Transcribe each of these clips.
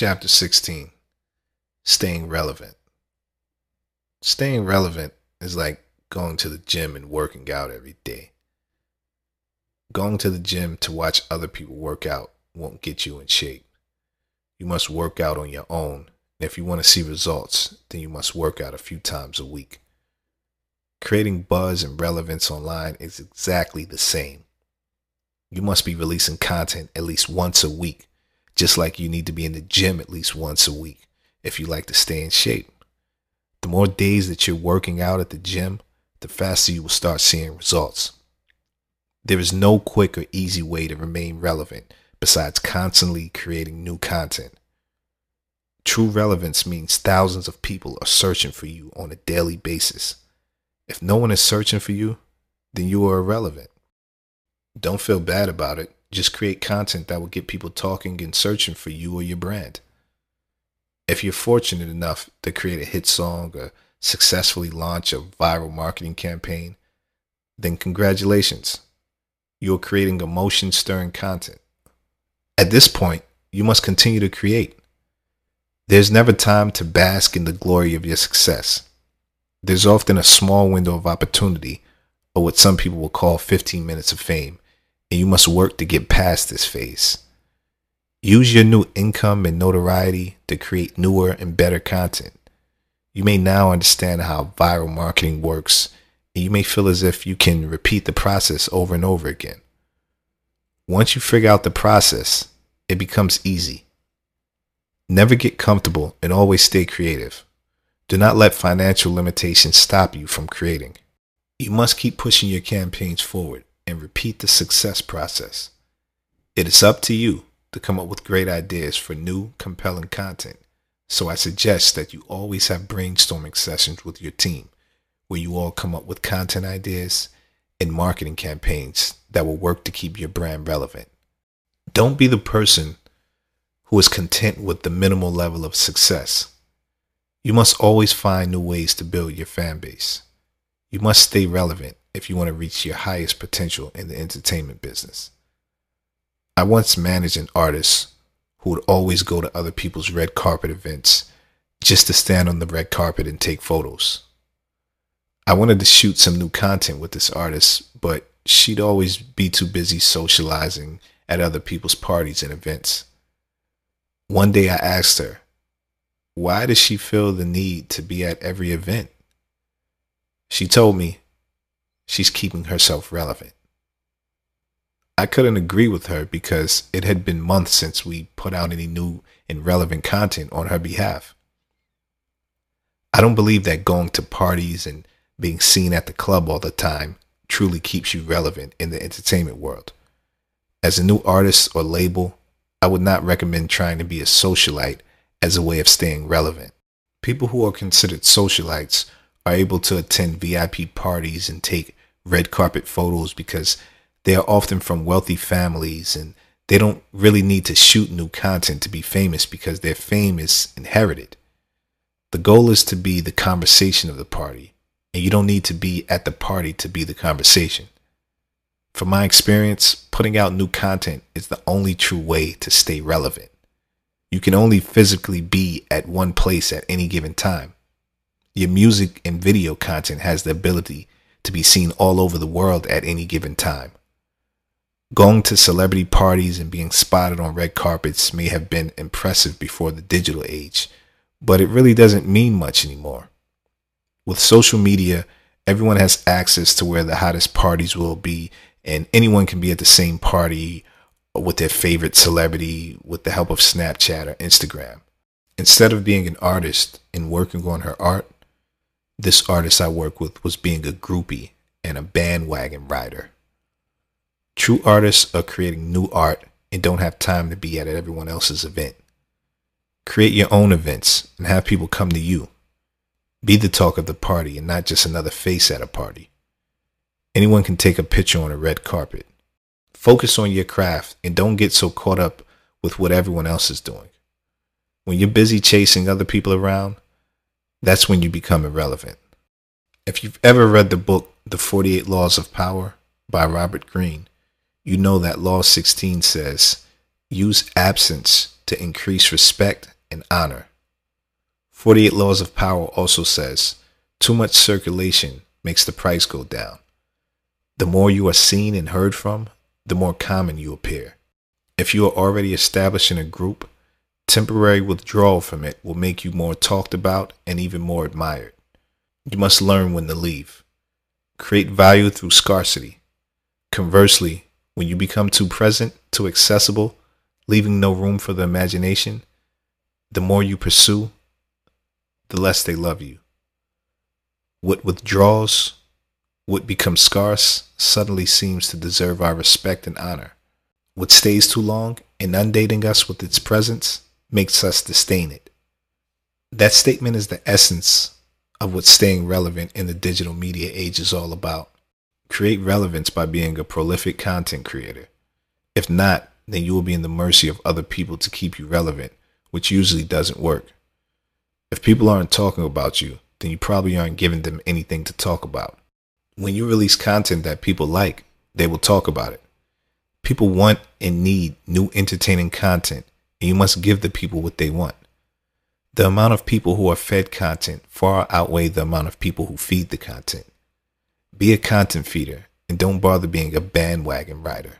Chapter 16 Staying Relevant. Staying relevant is like going to the gym and working out every day. Going to the gym to watch other people work out won't get you in shape. You must work out on your own. And if you want to see results, then you must work out a few times a week. Creating buzz and relevance online is exactly the same. You must be releasing content at least once a week, just like you need to be in the gym at least once a week if you like to stay in shape. The more days that you're working out at the gym, the faster you will start seeing results. There is no quick or easy way to remain relevant besides constantly creating new content. True relevance means thousands of people are searching for you on a daily basis. If no one is searching for you, then you are irrelevant. Don't feel bad about it. Just create content that will get people talking and searching for you or your brand. If you're fortunate enough to create a hit song or successfully launch a viral marketing campaign, then congratulations. You're creating emotion stirring content. At this point, you must continue to create. There's never time to bask in the glory of your success. There's often a small window of opportunity, or what some people will call 15 minutes of fame, and you must work to get past this phase. Use your new income and notoriety to create newer and better content. You may now understand how viral marketing works, and you may feel as if you can repeat the process over and over again. Once you figure out the process, it becomes easy. Never get comfortable and always stay creative. Do not let financial limitations stop you from creating. You must keep pushing your campaigns forward and repeat the success process. It is up to you to come up with great ideas for new, compelling content. So I suggest that you always have brainstorming sessions with your team where you all come up with content ideas and marketing campaigns that will work to keep your brand relevant. Don't be the person who is content with the minimal level of success. You must always find new ways to build your fan base. You must stay relevant if you want to reach your highest potential in the entertainment business. I once managed an artist who would always go to other people's red carpet events just to stand on the red carpet and take photos. I wanted to shoot some new content with this artist, but she'd always be too busy socializing at other people's parties and events. One day I asked her, why does she feel the need to be at every event? She told me she's keeping herself relevant. I couldn't agree with her because it had been months since we put out any new and relevant content on her behalf. I don't believe that going to parties and being seen at the club all the time truly keeps you relevant in the entertainment world. As a new artist or label, I would not recommend trying to be a socialite as a way of staying relevant. People who are considered socialites are able to attend VIP parties and take red carpet photos because they are often from wealthy families and they don't really need to shoot new content to be famous because their fame is inherited. The goal is to be the conversation of the party, and you don't need to be at the party to be the conversation. From my experience, putting out new content is the only true way to stay relevant. You can only physically be at one place at any given time. Your music and video content has the ability to be seen all over the world at any given time. Going to celebrity parties and being spotted on red carpets may have been impressive before the digital age, but it really doesn't mean much anymore. With social media, everyone has access to where the hottest parties will be, and anyone can be at the same party with their favorite celebrity with the help of Snapchat or Instagram. Instead of being an artist and working on her art, this artist I work with was being a groupie and a bandwagon rider. True artists are creating new art and don't have time to be at everyone else's event. Create your own events and have people come to you. Be the talk of the party and not just another face at a party. Anyone can take a picture on a red carpet. Focus on your craft and don't get so caught up with what everyone else is doing. When you're busy chasing other people around, that's when you become irrelevant. If you've ever read the book The 48 Laws of Power by Robert Greene, you know that Law 16 says, use absence to increase respect and honor. 48 Laws of Power also says too much circulation makes the price go down. The more you are seen and heard from, the more common you appear. If you are already established in a group, temporary withdrawal from it will make you more talked about and even more admired. You must learn when to leave. Create value through scarcity. Conversely, when you become too present, too accessible, leaving no room for the imagination, the more you pursue, the less they love you. What withdraws, what becomes scarce, suddenly seems to deserve our respect and honor. What stays too long, inundating us with its presence, makes us disdain it. That statement is the essence of what staying relevant in the digital media age is all about. Create relevance by being a prolific content creator. If not, then you will be in the mercy of other people to keep you relevant, which usually doesn't work. If people aren't talking about you, then you probably aren't giving them anything to talk about. When you release content that people like, they will talk about it. People want and need new entertaining content, you must give the people what they want. The amount of people who are fed content far outweigh the amount of people who feed the content. Be a content feeder and don't bother being a bandwagon rider.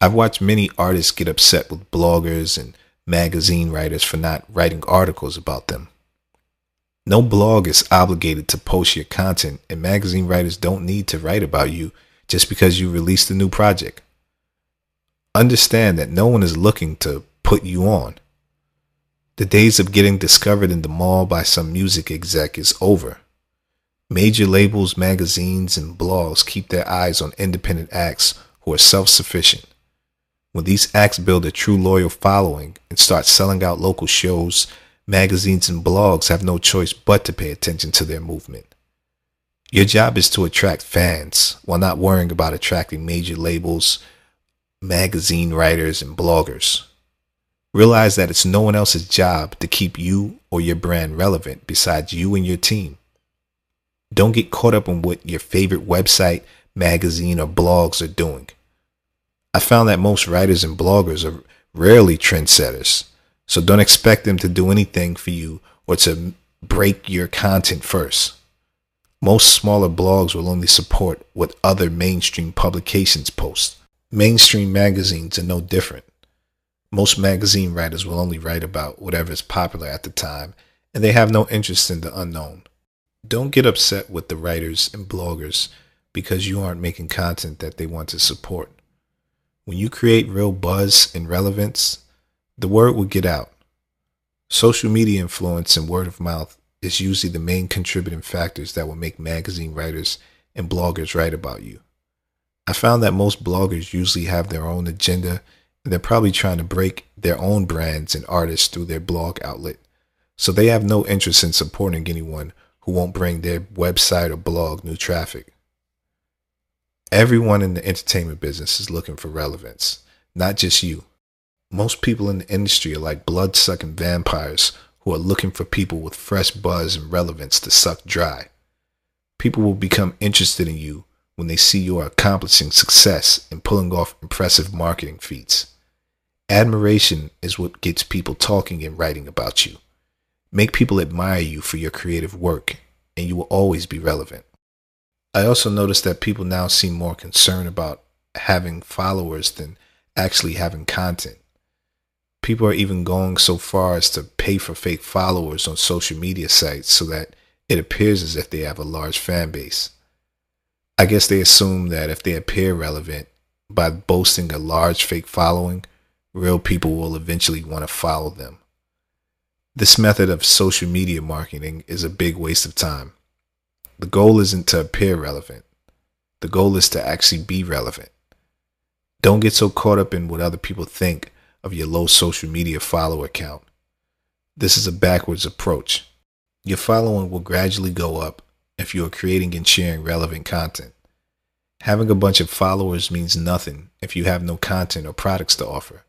I've watched many artists get upset with bloggers and magazine writers for not writing articles about them. No blog is obligated to post your content, and magazine writers don't need to write about you just because you released a new project. Understand that no one is looking to put you on. The days of getting discovered in the mall by some music exec is over. Major labels, magazines, and blogs keep their eyes on independent acts who are self sufficient. When these acts build a true loyal following and start selling out local shows, magazines and blogs have no choice but to pay attention to their movement. Your job is to attract fans while not worrying about attracting major labels, magazine writers, and bloggers. Realize that it's no one else's job to keep you or your brand relevant besides you and your team. Don't get caught up in what your favorite website, magazine, or blogs are doing. I found that most writers and bloggers are rarely trendsetters, so don't expect them to do anything for you or to break your content first. Most smaller blogs will only support what other mainstream publications post. Mainstream magazines are no different. Most magazine writers will only write about whatever is popular at the time, and they have no interest in the unknown. Don't get upset with the writers and bloggers because you aren't making content that they want to support. When you create real buzz and relevance, the word will get out. Social media influence and word of mouth is usually the main contributing factors that will make magazine writers and bloggers write about you. I found that most bloggers usually have their own agenda and they're probably trying to break their own brands and artists through their blog outlet. So they have no interest in supporting anyone who won't bring their website or blog new traffic. Everyone in the entertainment business is looking for relevance, not just you. Most people in the industry are like blood sucking vampires who are looking for people with fresh buzz and relevance to suck dry. People will become interested in you when they see you are accomplishing success and pulling off impressive marketing feats. Admiration is what gets people talking and writing about you. Make people admire you for your creative work, and you will always be relevant. I also noticed that people now seem more concerned about having followers than actually having content. People are even going so far as to pay for fake followers on social media sites so that it appears as if they have a large fan base. I guess they assume that if they appear relevant by boasting a large fake following, real people will eventually want to follow them. This method of social media marketing is a big waste of time. The goal isn't to appear relevant. The goal is to actually be relevant. Don't get so caught up in what other people think of your low social media follower count. This is a backwards approach. Your following will gradually go up if you are creating and sharing relevant content. Having a bunch of followers means nothing if you have no content or products to offer.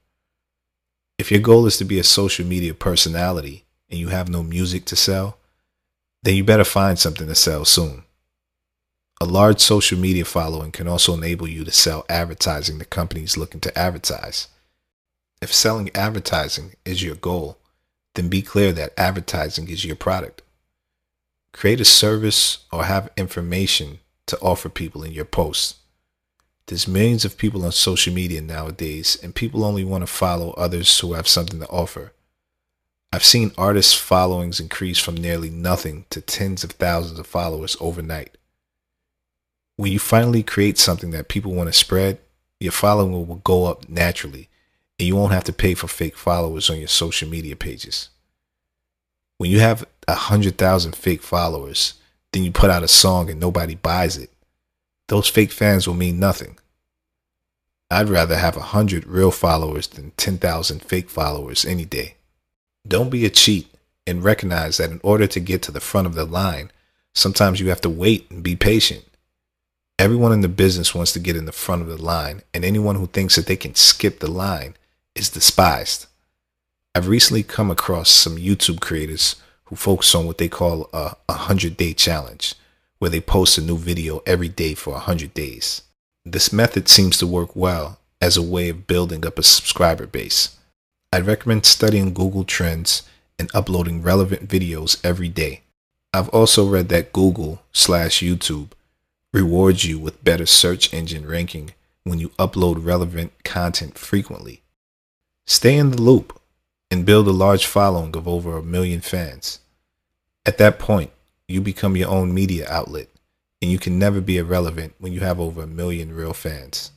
If your goal is to be a social media personality and you have no music to sell, then you better find something to sell soon. A large social media following can also enable you to sell advertising to companies looking to advertise. If selling advertising is your goal, then be clear that advertising is your product. Create a service or have information to offer people in your posts. There's millions of people on social media nowadays, and people only want to follow others who have something to offer. I've seen artists' followings increase from nearly nothing to tens of thousands of followers overnight. When you finally create something that people want to spread, your following will go up naturally, and you won't have to pay for fake followers on your social media pages. When you have a hundred thousand fake followers, then you put out a song and nobody buys it, those fake fans will mean nothing. I'd rather have a hundred real followers than 10,000 fake followers any day. Don't be a cheat and recognize that in order to get to the front of the line, sometimes you have to wait and be patient. Everyone in the business wants to get in the front of the line, and anyone who thinks that they can skip the line is despised. I've recently come across some YouTube creators who focus on what they call a 100 day challenge, where they post a new video every day for 100 days. This method seems to work well as a way of building up a subscriber base. I'd recommend studying Google Trends and uploading relevant videos every day. I've also read that Google slash YouTube rewards you with better search engine ranking when you upload relevant content frequently. Stay in the loop and build a large following of over a million fans. At that point, you become your own media outlet, and you can never be irrelevant when you have over a million real fans.